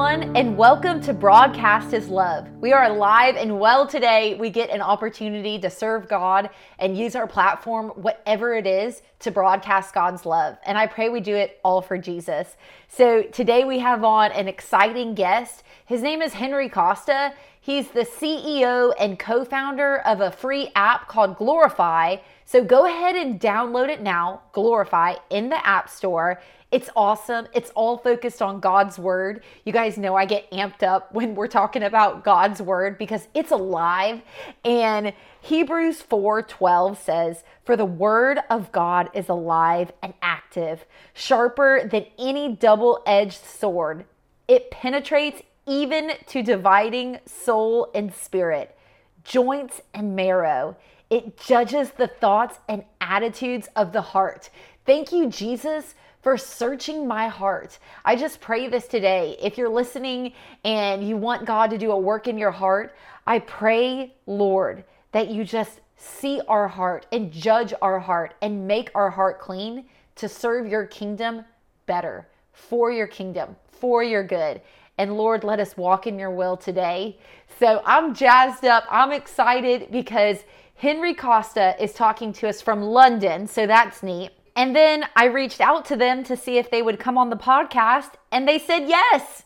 everyone, and welcome to Broadcast His Love. We are alive and well today. We get an opportunity to serve God and use our platform, whatever it is, to broadcast God's love. And I pray we do it all for Jesus. So today we have on an exciting guest. His name is Henry Costa. He's the CEO and co founder of a free app called Glorify. So go ahead and download it now, Glorify, in the App Store. It's awesome. It's all focused on God's word. You guys know I get amped up when we're talking about God's word because it's alive. And Hebrews 4:12 says, "For the word of God is alive and active, sharper than any double-edged sword. It penetrates even to dividing soul and spirit, joints and marrow. It judges the thoughts and attitudes of the heart." Thank you, Jesus, for searching my heart. I just pray this today. If you're listening and you want God to do a work in your heart, I pray, Lord, that you just see our heart and judge our heart and make our heart clean to serve your kingdom better, for your kingdom, for your good. And Lord, let us walk in your will today. So I'm jazzed up. I'm excited because Henry Costa is talking to us from London. So that's neat. And then I reached out to them to see if they would come on the podcast, and they said yes.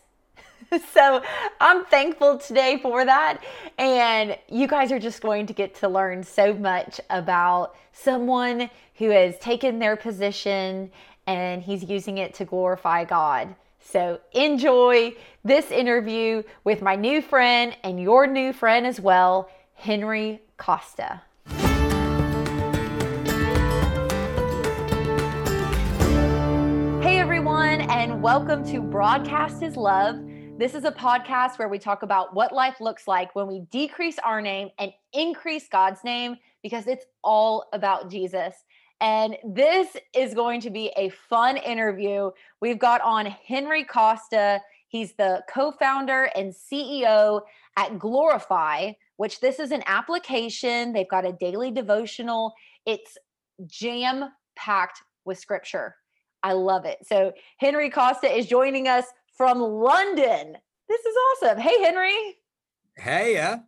so I'm thankful today for that. And you guys are just going to get to learn so much about someone who has taken their position and he's using it to glorify God. So enjoy this interview with my new friend and your new friend as well, Henry Costa. Welcome to Broadcast His Love. This is a podcast where we talk about what life looks like when we decrease our name and increase God's name because it's all about Jesus. And this is going to be a fun interview. We've got on Henry Costa. He's the co founder and CEO at Glorify, which this is an application. They've got a daily devotional, it's jam packed with scripture. I love it. So Henry Costa is joining us from London. This is awesome. Hey, Henry. Hey, yeah.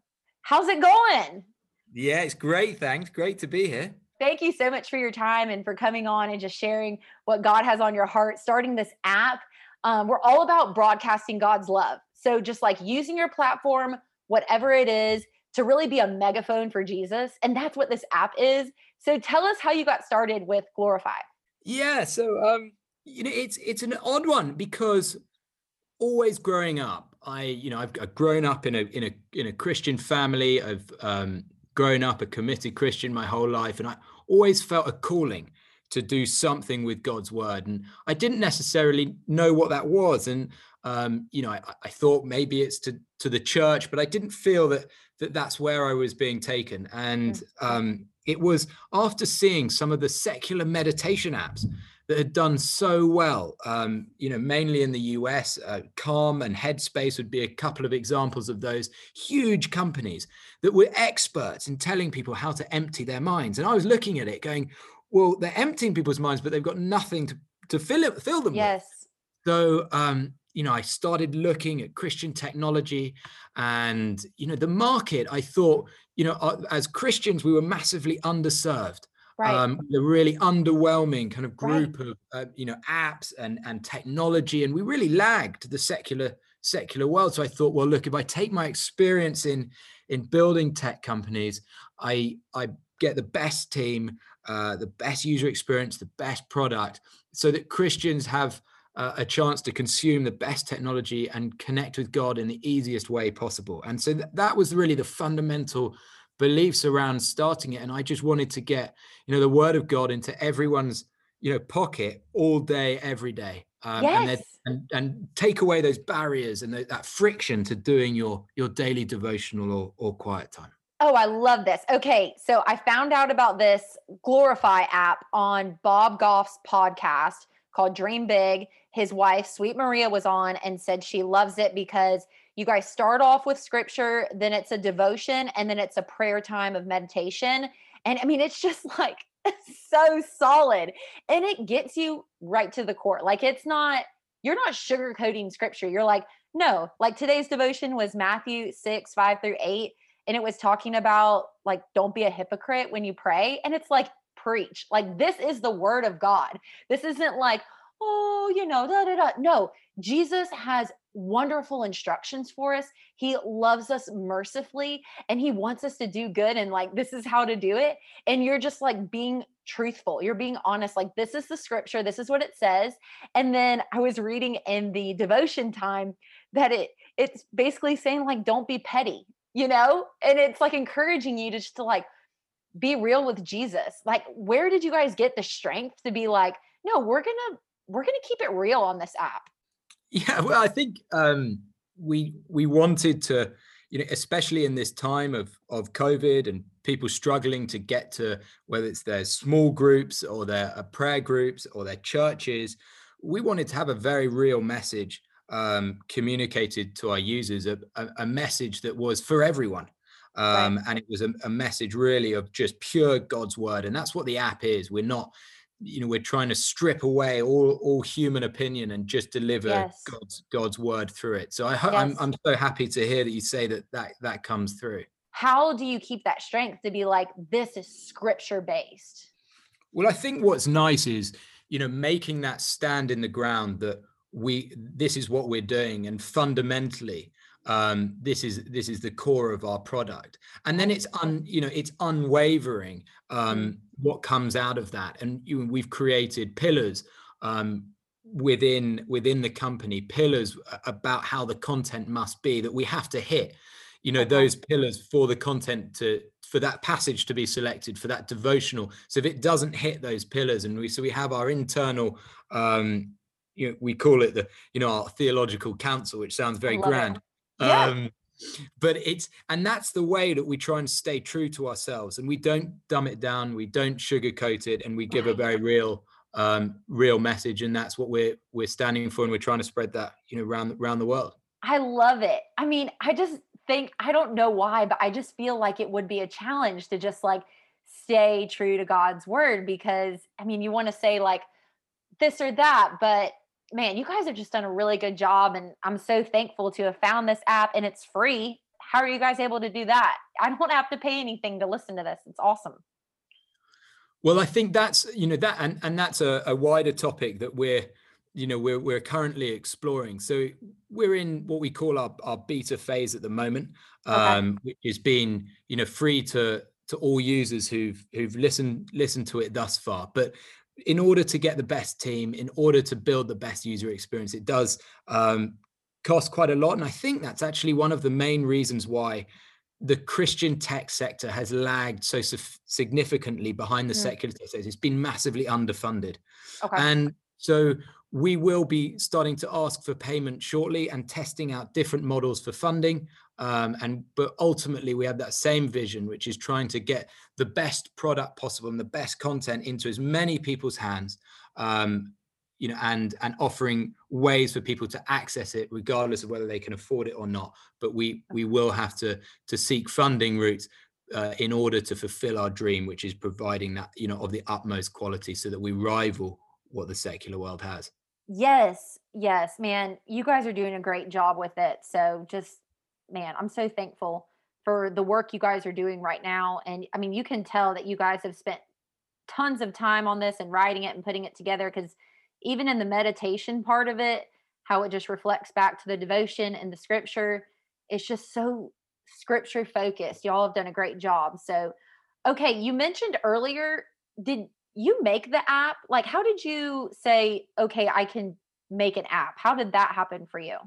How's it going? Yeah, it's great. Thanks. Great to be here. Thank you so much for your time and for coming on and just sharing what God has on your heart, starting this app. Um, we're all about broadcasting God's love. So, just like using your platform, whatever it is, to really be a megaphone for Jesus. And that's what this app is. So, tell us how you got started with Glorify. Yeah, so um, you know, it's it's an odd one because always growing up, I you know I've, I've grown up in a in a in a Christian family. I've um, grown up a committed Christian my whole life, and I always felt a calling to do something with God's word, and I didn't necessarily know what that was, and um, you know I, I thought maybe it's to to the church, but I didn't feel that that that's where I was being taken, and um, it was after seeing some of the secular meditation apps that had done so well, um, you know, mainly in the US, uh, Calm and Headspace would be a couple of examples of those huge companies that were experts in telling people how to empty their minds. And I was looking at it going, well, they're emptying people's minds, but they've got nothing to, to fill it, fill them with. yes. with. So, um, you know, I started looking at Christian technology and, you know, the market, I thought, you know, uh, as Christians, we were massively underserved. Right. Um, the really underwhelming kind of group right. of, uh, you know, apps and, and technology. And we really lagged the secular secular world. So I thought, well, look, if I take my experience in in building tech companies, I I get the best team, uh, the best user experience, the best product, so that Christians have uh, a chance to consume the best technology and connect with God in the easiest way possible. And so th- that was really the fundamental beliefs around starting it. And I just wanted to get, you know, the word of God into everyone's, you know, pocket all day, every day. Um, yes. and, and, and take away those barriers and the, that friction to doing your your daily devotional or, or quiet time. Oh, I love this. Okay, so I found out about this Glorify app on Bob Goff's podcast called Dream Big. His wife, Sweet Maria, was on and said she loves it because you guys start off with scripture, then it's a devotion, and then it's a prayer time of meditation. And I mean, it's just like so solid and it gets you right to the core. Like it's not, you're not sugarcoating scripture. You're like, No, like today's devotion was Matthew 6, 5 through 8. And it was talking about like, don't be a hypocrite when you pray. And it's like, preach. Like, this is the word of God. This isn't like, oh, you know, da da da. No, Jesus has wonderful instructions for us. He loves us mercifully and he wants us to do good. And like, this is how to do it. And you're just like being truthful. You're being honest. Like, this is the scripture, this is what it says. And then I was reading in the devotion time that it it's basically saying like don't be petty you know? And it's like encouraging you to just to like be real with jesus. Like where did you guys get the strength to be like no we're gonna we're gonna keep it real on this app. Yeah well i think um we we wanted to you know especially in this time of of covid and people struggling to get to whether it's their small groups or their uh, prayer groups or their churches we wanted to have a very real message um, communicated to our users a, a, a, message that was for everyone. Um, right. And it was a, a, message really of just pure God's word. And that's what the app is. We're not, you know, we're trying to strip away all, all human opinion and just deliver yes. God's God's word through it. So I hope yes. I'm, I'm so happy to hear that you say that, that that comes through. How do you keep that strength to be like, this is scripture based? Well, I think what's nice is, you know, making that stand in the ground that we this is what we're doing. And fundamentally um, this is this is the core of our product. And then it's un you know it's unwavering um, mm. what comes out of that. And you, we've created pillars um, within within the company pillars about how the content must be that we have to hit. You know those pillars for the content to for that passage to be selected for that devotional. So if it doesn't hit those pillars and we so we have our internal um you know, we call it the you know our theological council, which sounds very grand. Yeah. Um, but it's and that's the way that we try and stay true to ourselves, and we don't dumb it down, we don't sugarcoat it, and we give right. a very real um, real message, and that's what we're we're standing for, and we're trying to spread that you know around around the world. I love it. I mean, I just think I don't know why, but I just feel like it would be a challenge to just like stay true to God's word because I mean, you want to say like this or that, but man, you guys have just done a really good job. And I'm so thankful to have found this app and it's free. How are you guys able to do that? I don't have to pay anything to listen to this. It's awesome. Well, I think that's, you know, that and, and that's a, a wider topic that we're, you know, we're we're currently exploring. So we're in what we call our, our beta phase at the moment, um, okay. which has been, you know, free to to all users who've who've listened listened to it thus far. But in order to get the best team, in order to build the best user experience, it does um, cost quite a lot. And I think that's actually one of the main reasons why the Christian tech sector has lagged so significantly behind the mm. secular sector. It's been massively underfunded. Okay. And so we will be starting to ask for payment shortly and testing out different models for funding. Um, and but ultimately we have that same vision, which is trying to get the best product possible and the best content into as many people's hands. Um, you know, and and offering ways for people to access it, regardless of whether they can afford it or not. But we we will have to to seek funding routes uh, in order to fulfill our dream, which is providing that you know of the utmost quality, so that we rival what the secular world has. Yes, yes, man. You guys are doing a great job with it. So just man, I'm so thankful for the work you guys are doing right now. And I mean, you can tell that you guys have spent tons of time on this and writing it and putting it together because even in the meditation part of it, how it just reflects back to the devotion and the scripture, it's just so scripture focused. Y'all have done a great job. So, okay, you mentioned earlier, did you make the app? Like, how did you say, okay, I can make an app? How did that happen for you?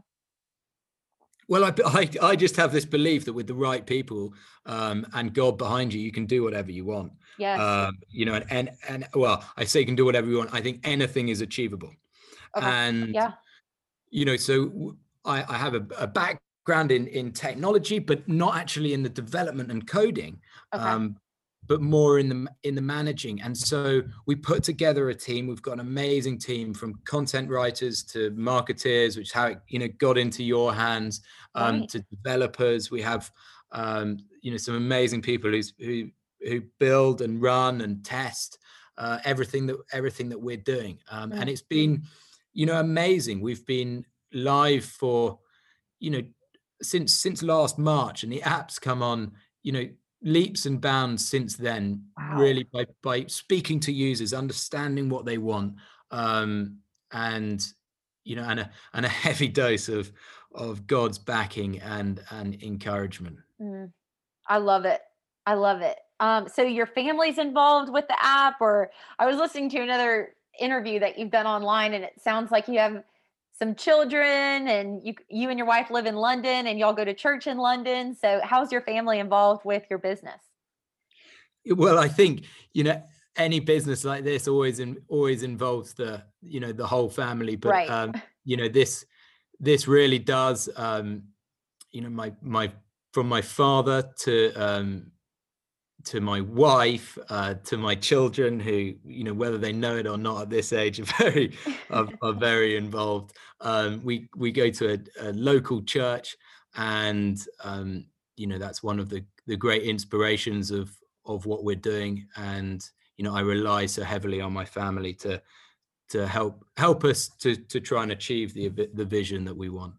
Well, I, I, I just have this belief that with the right people um, and God behind you, you can do whatever you want. Yes. Um, you know, and, and and well, I say you can do whatever you want. I think anything is achievable. Okay. And yeah, you know, so I, I have a, a background in in technology, but not actually in the development and coding. Okay. Um, but more in the in the managing. And so we put together a team. We've got an amazing team from content writers to marketeers, which is how it you know got into your hands, um, right. to developers. We have um, you know some amazing people who's, who who build and run and test uh, everything that everything that we're doing. Um, And it's been you know amazing. We've been live for you know, since since last March, and the app's come on, you know, leaps and bounds since then. Wow. Really, by by speaking to users, understanding what they want, um, and you know, and a and a heavy dose of of God's backing and and encouragement. Mm. I love it. I love it. Um, so your family's involved with the app, or I was listening to another interview that you've done online, and it sounds like you have some children, and you you and your wife live in London, and y'all go to church in London. So how's your family involved with your business? Well, I think you know any business like this always in, always involves the you know the whole family, but Right. um, you know this this really does. Um, you know my my from my father to um, to my wife, uh, to my children, who you know whether they know it or not at this age, are very are, are very involved. Um, we we go to a, a local church, and um, you know that's one of the the great inspirations of of what we're doing. And you know I rely so heavily on my family to to help help us to to try and achieve the the vision that we want.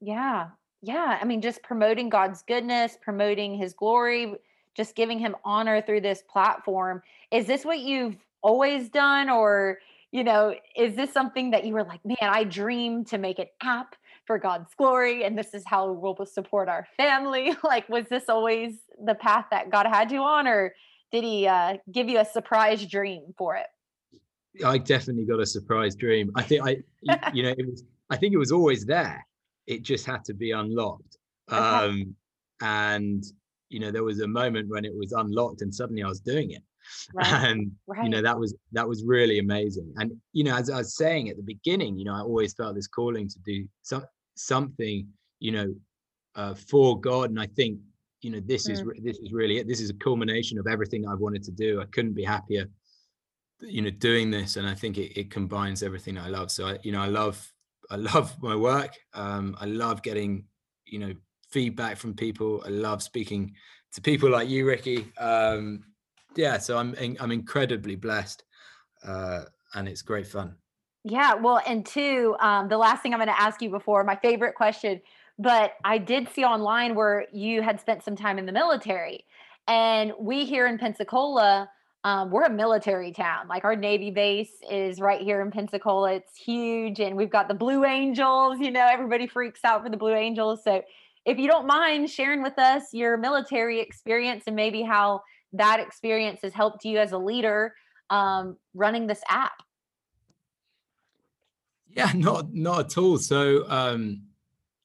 Yeah. Yeah. I mean, just promoting God's goodness, promoting his glory, just giving him honor through this platform. Is this what you've always done? Or, you know, is this something that you were like, man, I dream to make an app for God's glory and this is how we'll support our family? Like, was this always the path that God had you on? Or did he uh, give you a surprise dream for it? I definitely got a surprise dream. I think I, you know, it was. I think it was always there. It just had to be unlocked. Okay. Um, and you know, there was a moment when it was unlocked, and suddenly I was doing it. Right. And you know, that was that was really amazing. And you know, as I was saying at the beginning, you know, I always felt this calling to do some something, you know, uh, for God. And I think, you know, this is Mm. re- this is really it. This is a culmination of everything I've wanted to do. I couldn't be happier you know doing this and i think it, it combines everything i love so i you know i love i love my work um i love getting you know feedback from people i love speaking to people like you ricky um yeah so i'm i'm incredibly blessed uh and it's great fun Yeah, well, and two, um, the last thing I'm going to ask you before my favorite question, but I did see online where you had spent some time in the military, and we here in Pensacola, um, we're a military town. Like our Navy base is right here in Pensacola. It's huge, and we've got the Blue Angels. You know, everybody freaks out for the Blue Angels. So, if you don't mind sharing with us your military experience and maybe how that experience has helped you as a leader um, running this app. yeah not not at all so um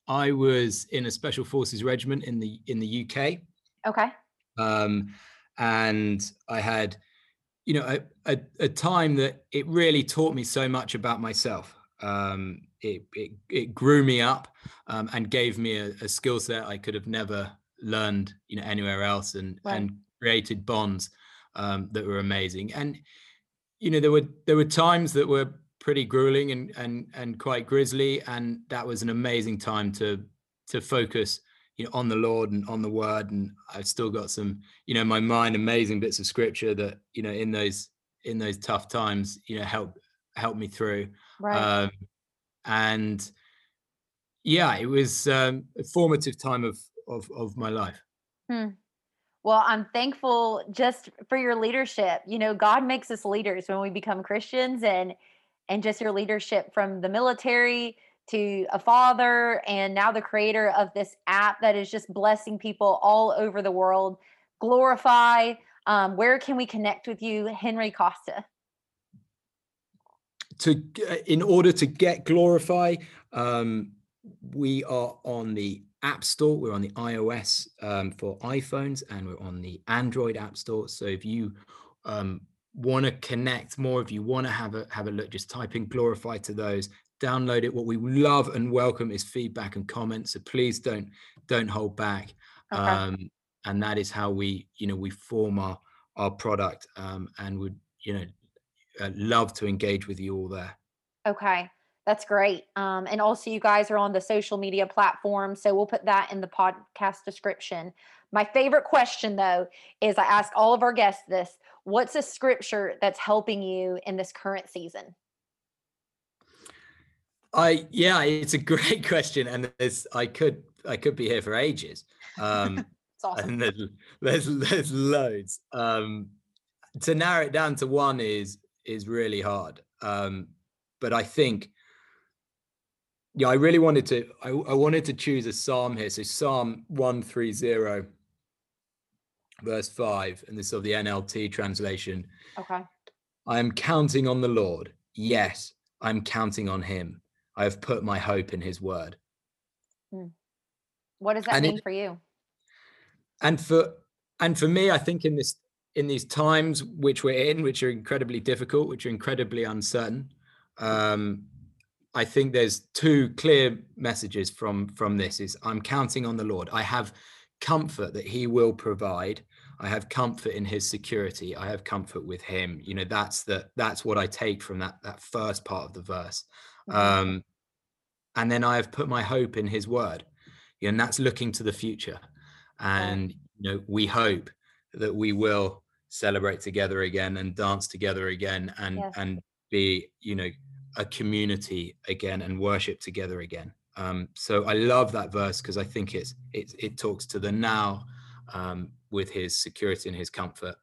i was in a special forces regiment in the in the uk Okay. um, and I had, you know, a, a, a time that it really taught me so much about myself. Um, it, it it grew me up um, and gave me a, a skill set I could have never learned, you know, anywhere else, and Right. and created bonds um, that were amazing. And you know, there were there were times that were pretty grueling and and and quite grisly, and that was an amazing time to to focus you know on the lord and on the word and i've still got some you know my mind amazing bits of scripture that you know in those in those tough times you know help help me through Right. um and yeah it was um a formative time of of of my life Hmm. Well, I'm thankful just for your leadership. You know, God makes us leaders when we become Christians and and just your leadership from the military to a father and now the creator of this app that is just blessing people all over the world. Glorify. Um, where can we connect with you, Henry Costa? To uh, in order to get glorify um we are on the app store we're on the ios um, for iphones and we're on the android app store. So if you um want to connect more if you want to have a have a look just type in glorify to those download it. What we love and welcome is feedback and comments so please don't don't hold back. Okay. um and that is how we you know we form our our product um and would you know uh, love to engage with you all there Okay, that's great. Um, and also, you guys are on the social media platform, so we'll put that in the podcast description. My favorite question, though, is I ask all of our guests this What's a scripture that's helping you in this current season? I yeah, it's a great question, and there's I could I could be here for ages. Um, awesome. And there's there's there's loads. Um, to narrow it down to one is is really hard. Um, but I think yeah, I really wanted to I, I wanted to choose a psalm here. So Psalm 130 verse 5 and this is of the NLT translation. Okay. I am counting on the Lord. Yes, I'm counting on him. I have put my hope in his word. Hmm. What does that and mean it, for you? And for and for me, I think in this in these times which we're in, which are incredibly difficult, which are incredibly uncertain, um, I think there's two clear messages from from this. Is I'm counting on the Lord. I have comfort that He will provide. I have comfort in His security. I have comfort with Him. You know, that's the that's what I take from that that first part of the verse. Mm-hmm. Um, and then I have put my hope in His word, and that's looking to the future. And you know, we hope that we will celebrate together again and dance together again and yes. and be you know a community again and worship together again. Um, so i love that verse because i think it's it, it talks to the now um, with his security and his comfort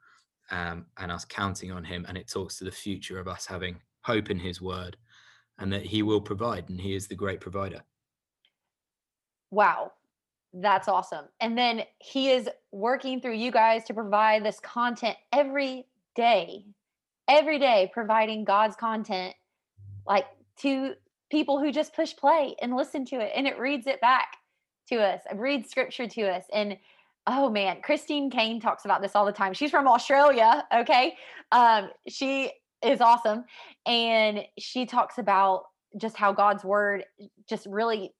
um, and us counting on him and it talks to the future of us having hope in his word and that he will provide and he is the great provider. Wow that's awesome. And then he is working through you guys to provide this content every day, every day, providing God's content like to people who just push play and listen to it and it reads it back to us, it reads scripture to us. And oh man, Christine Caine talks about this all the time. She's from Australia. Okay. Um, she is awesome. And she talks about just how God's word just really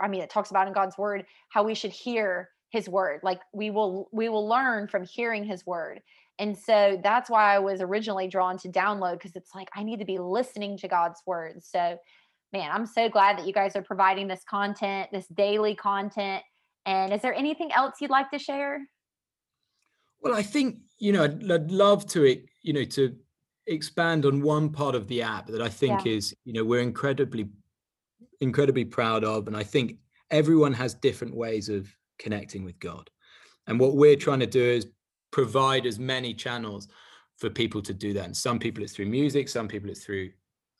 I mean, it talks about in God's word how we should hear his word. Like we will we will learn from hearing his word. And so that's why I was originally drawn to download because it's like I need to be listening to God's word. So man, I'm so glad that you guys are providing this content, this daily content. And is there anything else you'd like to share? Well, I think, you know, I'd, I'd love to, you know, to expand on one part of the app that I think yeah. is, you know, we're incredibly incredibly proud of. And I think everyone has different ways of connecting with God. And what we're trying to do is provide as many channels for people to do that. And some people it's through music, some people it's through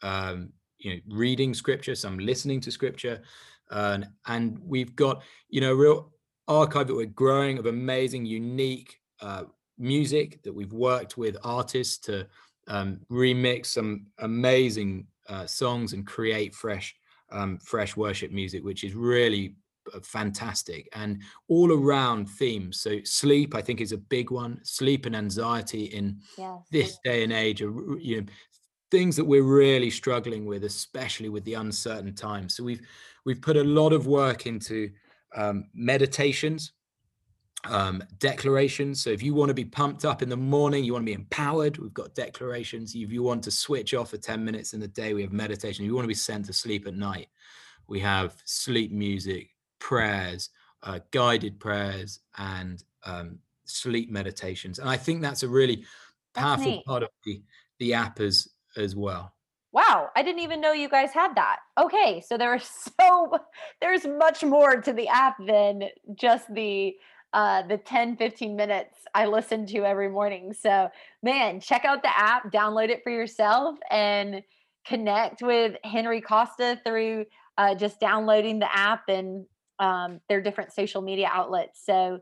um, you know reading scripture, some listening to scripture. Uh, and we've got you know real archive that we're growing of amazing, unique uh, music that we've worked with artists to um, remix some amazing uh, songs and create fresh um, fresh worship music, which is really uh, fantastic and all around themes. So sleep, I think, is a big one. Sleep and anxiety in yes. this day and age are you know things that we're really struggling with, especially with the uncertain times. So we've we've put a lot of work into um, meditations um, declarations. So if you want to be pumped up in the morning, you want to be empowered, we've got declarations. If you want to switch off for 10 minutes in the day, we have meditation. If you want to be sent to sleep at night, we have sleep music, prayers, uh, guided prayers, and um, sleep meditations. And I think that's a really powerful part of the, the app as, as well. Wow, I didn't even know you guys had that. Okay, so there's so there's much more to the app than just the uh, the 10, 15 minutes I listen to every morning. So, man, check out the app, download it for yourself, and connect with Henry Costa through uh, just downloading the app and um, their different social media outlets. So,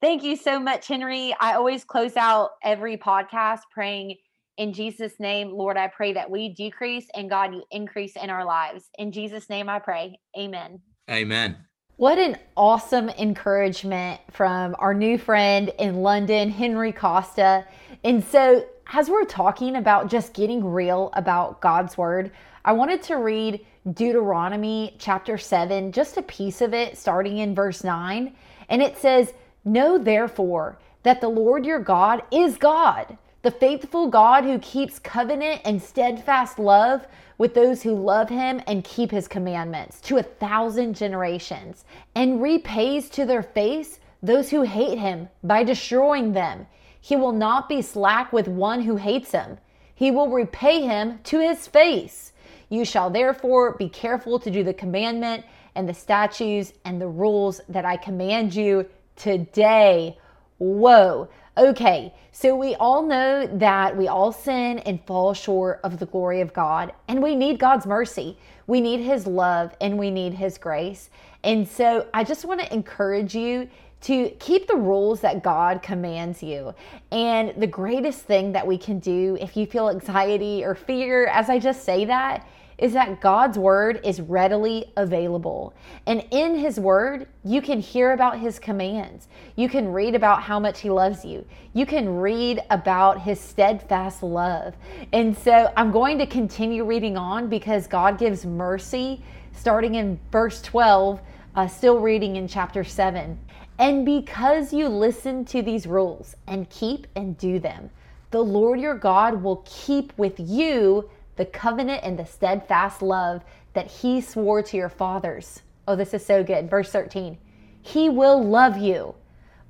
thank you so much, Henry. I always close out every podcast praying in Jesus' name, Lord, I pray that we decrease and God, you increase in our lives. In Jesus' name, I pray. Amen. Amen. What an awesome encouragement from our new friend in London, Henry Costa. And so, as we're talking about just getting real about God's word, I wanted to read Deuteronomy chapter 7, just a piece of it, starting in verse 9. And it says, Know therefore that the Lord your God is God, the faithful God who keeps covenant and steadfast love with those who love him and keep his commandments to a thousand generations, and repays to their face those who hate him by destroying them. He will not be slack with one who hates him. He will repay him to his face. You shall therefore be careful to do the commandment and the statutes and the rules that I command you today. Whoa. Okay, so we all know that we all sin and fall short of the glory of God, and we need God's mercy. We need His love and we need His grace. And so I just want to encourage you to keep the rules that God commands you. And the greatest thing that we can do if you feel anxiety or fear, as I just say that, is that God's word is readily available. And in his word, you can hear about his commands. You can read about how much he loves you. You can read about his steadfast love. And so I'm going to continue reading on because God gives mercy starting in verse 12, uh, still reading in chapter 7. And because you listen to these rules and keep and do them, the Lord your God will keep with you the covenant and the steadfast love that he swore to your fathers. Oh, this is so good. Verse 13 He will love you,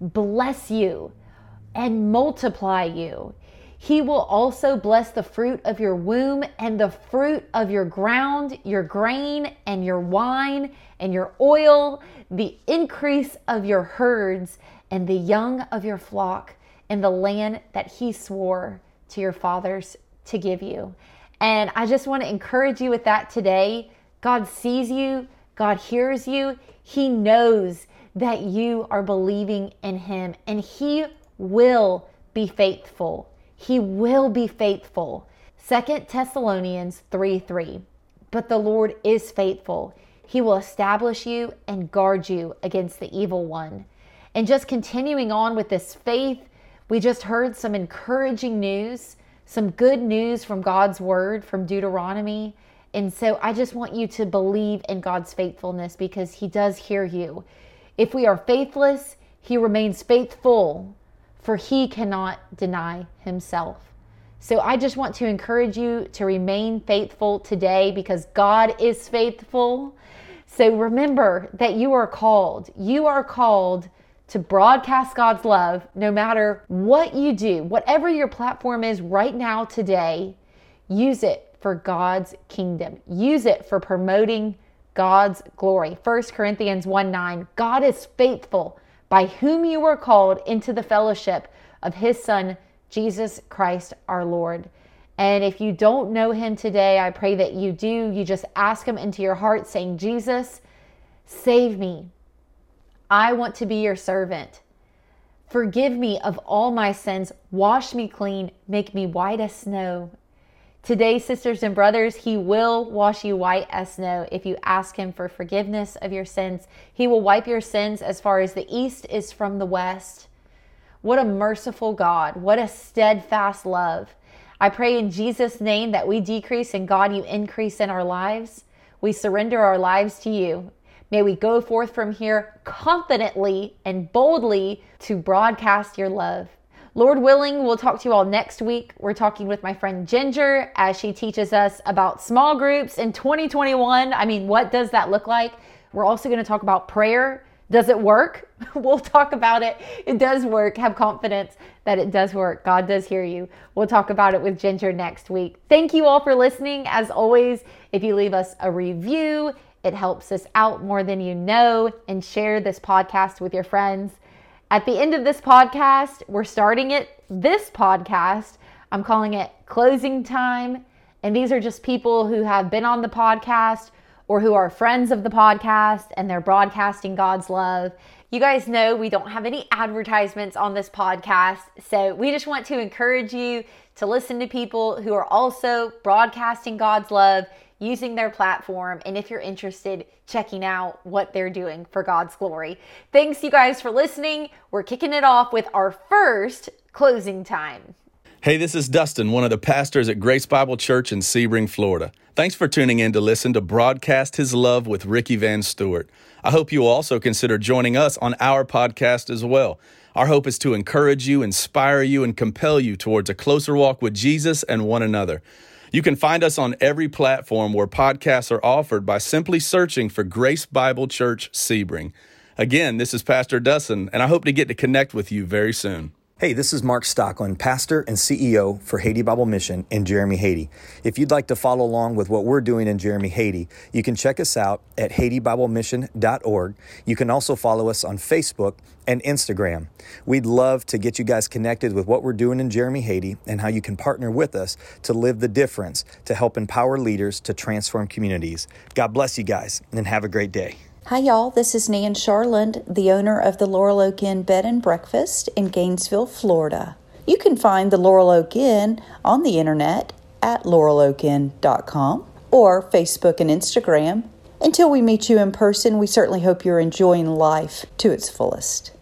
bless you, and multiply you. He will also bless the fruit of your womb and the fruit of your ground, your grain and your wine and your oil, the increase of your herds and the young of your flock in the land that he swore to your fathers to give you. And I just want to encourage you with that today. God sees you, God hears you, He knows that you are believing in Him, and He will be faithful. He will be faithful. Second Thessalonians 3 3. But the Lord is faithful. He will establish you and guard you against the evil one. And just continuing on with this faith, we just heard some encouraging news some good news from God's word from Deuteronomy. And so I just want you to believe in God's faithfulness because He does hear you. If we are faithless, He remains faithful, for He cannot deny Himself. So I just want to encourage you to remain faithful today because God is faithful. So remember that you are called. You are called to broadcast God's love no matter what you do, whatever your platform is right now today, use it for God's kingdom. Use it for promoting God's glory. 1 Corinthians 1 9, God is faithful, by whom you were called into the fellowship of his Son, Jesus Christ our Lord. And if you don't know him today, I pray that you do. You just ask him into your heart, saying, Jesus, save me. I want to be your servant. Forgive me of all my sins. Wash me clean. Make me white as snow. Today, sisters and brothers, He will wash you white as snow if you ask Him for forgiveness of your sins. He will wipe your sins as far as the east is from the west. What a merciful God. What a steadfast love. I pray in Jesus' name that we decrease and God, you increase in our lives. We surrender our lives to you. May we go forth from here confidently and boldly to broadcast your love. Lord willing, we'll talk to you all next week. We're talking with my friend Ginger as she teaches us about small groups in 2021. I mean, what does that look like? We're also going to talk about prayer. Does it work? We'll talk about it. It does work. Have confidence that it does work. God does hear you. We'll talk about it with Ginger next week. Thank you all for listening. As always, if you leave us a review, it helps us out more than you know. And share this podcast with your friends. At the end of this podcast, we're starting it, this podcast. I'm calling it Closing Time. And these are just people who have been on the podcast or who are friends of the podcast and they're broadcasting God's love. You guys know we don't have any advertisements on this podcast. So we just want to encourage you to listen to people who are also broadcasting God's love using their platform. And if you're interested, checking out what they're doing for God's glory. Thanks, you guys, for listening. We're kicking it off with our first closing time. Hey, this is Dustin, one of the pastors at Grace Bible Church in Sebring, Florida. Thanks for tuning in to listen to Broadcast His Love with Ricky Van Stewart. I hope you will also consider joining us on our podcast as well. Our hope is to encourage you, inspire you, and compel you towards a closer walk with Jesus and one another. You can find us on every platform where podcasts are offered by simply searching for Grace Bible Church Sebring. Again, this is Pastor Dustin, and I hope to get to connect with you very soon. Hey, this is Mark Stockland, pastor and CEO for Haiti Bible Mission in Jérémie, Haiti. If you'd like to follow along with what we're doing in Jérémie, Haiti, you can check us out at HaitiBibleMission.org. You can also follow us on Facebook and Instagram. We'd love to get you guys connected with what we're doing in Jérémie, Haiti and how you can partner with us to live the difference to help empower leaders to transform communities. God bless you guys and have a great day. Hi, y'all. This is Nan Charland, the owner of the Laurel Oak Inn Bed and Breakfast in Gainesville, Florida. You can find the Laurel Oak Inn on the internet at laureloakinn.com or Facebook and Instagram. Until we meet you in person, we certainly hope you're enjoying life to its fullest.